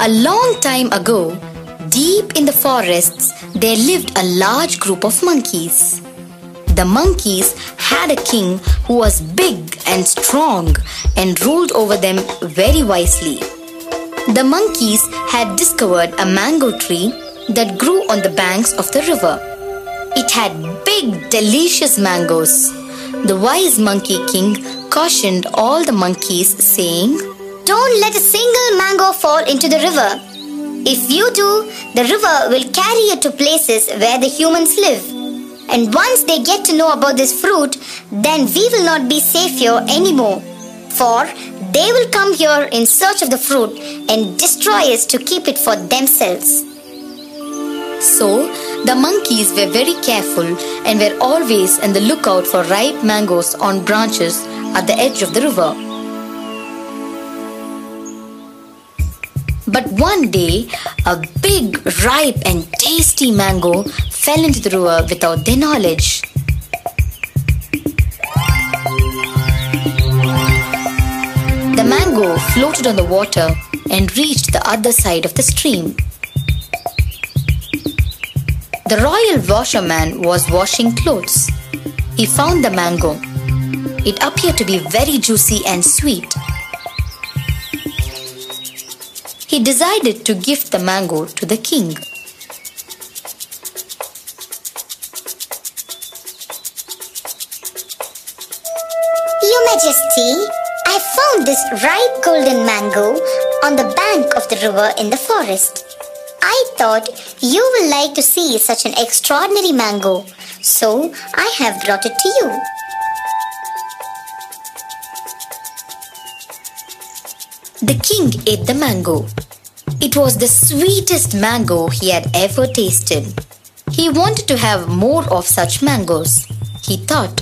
A long time ago, deep in the forests, there lived a large group of monkeys. The monkeys had a king who was big and strong and ruled over them very wisely. The monkeys had discovered a mango tree that grew on the banks of the river. It had big, delicious mangoes. The wise monkey king cautioned all the monkeys, saying, Don't let a single mango fall into the river. If you do, the river will carry you to places where the humans live. And once they get to know about this fruit, then we will not be safe here anymore. For they will come here in search of the fruit and destroy us to keep it for themselves. So, the monkeys were very careful and were always on the lookout for ripe mangoes on branches at the edge of the river. But one day, a big, ripe, and tasty mango fell into the river without their knowledge. The mango floated on the water and reached the other side of the stream. The royal washerman was washing clothes. He found the mango. It appeared to be very juicy and sweet. He decided to gift the mango to the king. Your Majesty, I found this ripe golden mango on the bank of the river in the forest. I thought you will like to see such an extraordinary mango, so I have brought it to you. The king ate the mango. It was the sweetest mango he had ever tasted. He wanted to have more of such mangoes. He thought,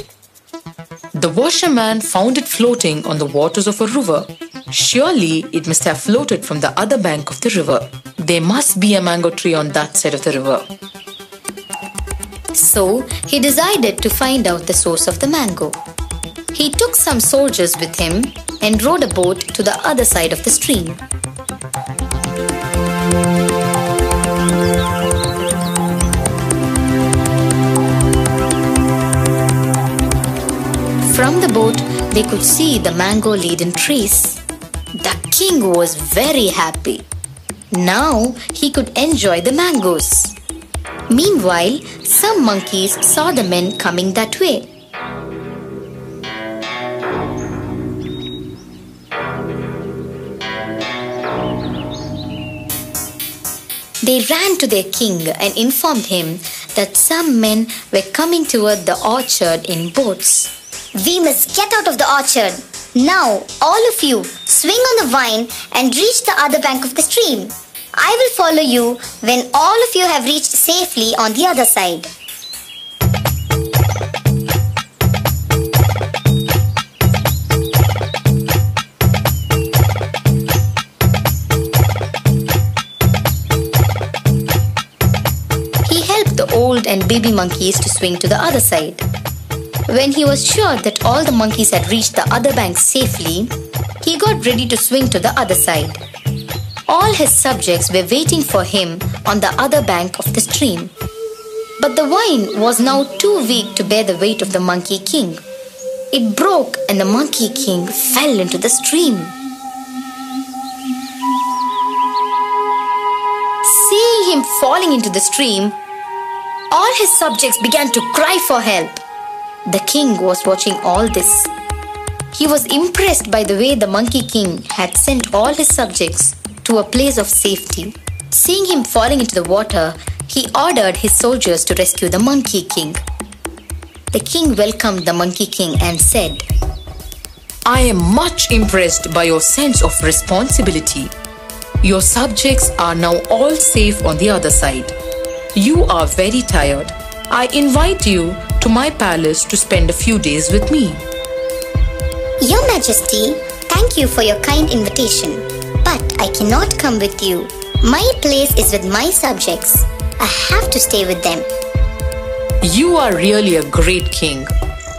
The washerman found it floating on the waters of a river. Surely it must have floated from the other bank of the river. There must be a mango tree on that side of the river. So he decided to find out the source of the mango. He took some soldiers with him and rowed a boat to the other side of the stream. From the boat, they could see the mango laden trees. The king was very happy. Now he could enjoy the mangoes. Meanwhile, some monkeys saw the men coming that way. They ran to their king and informed him that some men were coming toward the orchard in boats. We must get out of the orchard. Now, all of you, swing on the vine and reach the other bank of the stream. I will follow you when all of you have reached safely on the other side. He helped the old and baby monkeys to swing to the other side. When he was sure that all the monkeys had reached the other bank safely, he got ready to swing to the other side. All his subjects were waiting for him on the other bank of the stream. But the vine was now too weak to bear the weight of the Monkey King. It broke and the Monkey King fell into the stream. Seeing him falling into the stream, all his subjects began to cry for help. The king was watching all this. He was impressed by the way the Monkey King had sent all his subjects to a place of safety. Seeing him falling into the water, he ordered his soldiers to rescue the Monkey King. The king welcomed the Monkey King and said, I am much impressed by your sense of responsibility. Your subjects are now all safe on the other side. You are very tired. I invite you to my palace to spend a few days with me. Your Majesty, thank you for your kind invitation, but I cannot come with you. My place is with my subjects. I have to stay with them. You are really a great king.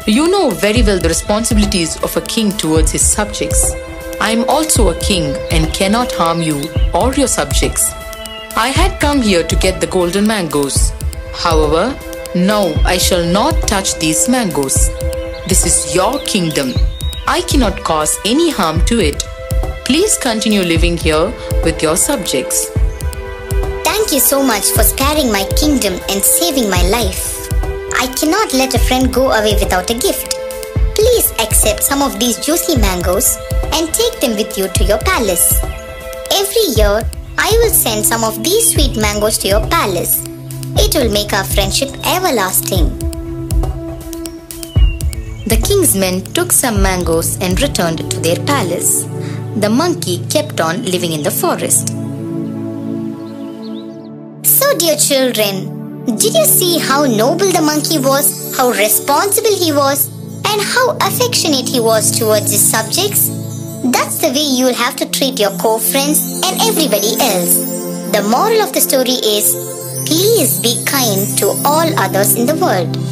You know very well the responsibilities of a king towards his subjects. I am also a king and cannot harm you or your subjects. I had come here to get the golden mangoes. However, no, I shall not touch these mangoes. This is your kingdom. I cannot cause any harm to it. Please continue living here with your subjects. Thank you so much for sparing my kingdom and saving my life. I cannot let a friend go away without a gift. Please accept some of these juicy mangoes and take them with you to your palace. Every year, I will send some of these sweet mangoes to your palace. It will make our friendship everlasting. The king's men took some mangoes and returned to their palace. The monkey kept on living in the forest. So, dear children, did you see how noble the monkey was, how responsible he was, and how affectionate he was towards his subjects? That's the way you'll have to treat your co friends and everybody else. The moral of the story is please be kind to all others in the world.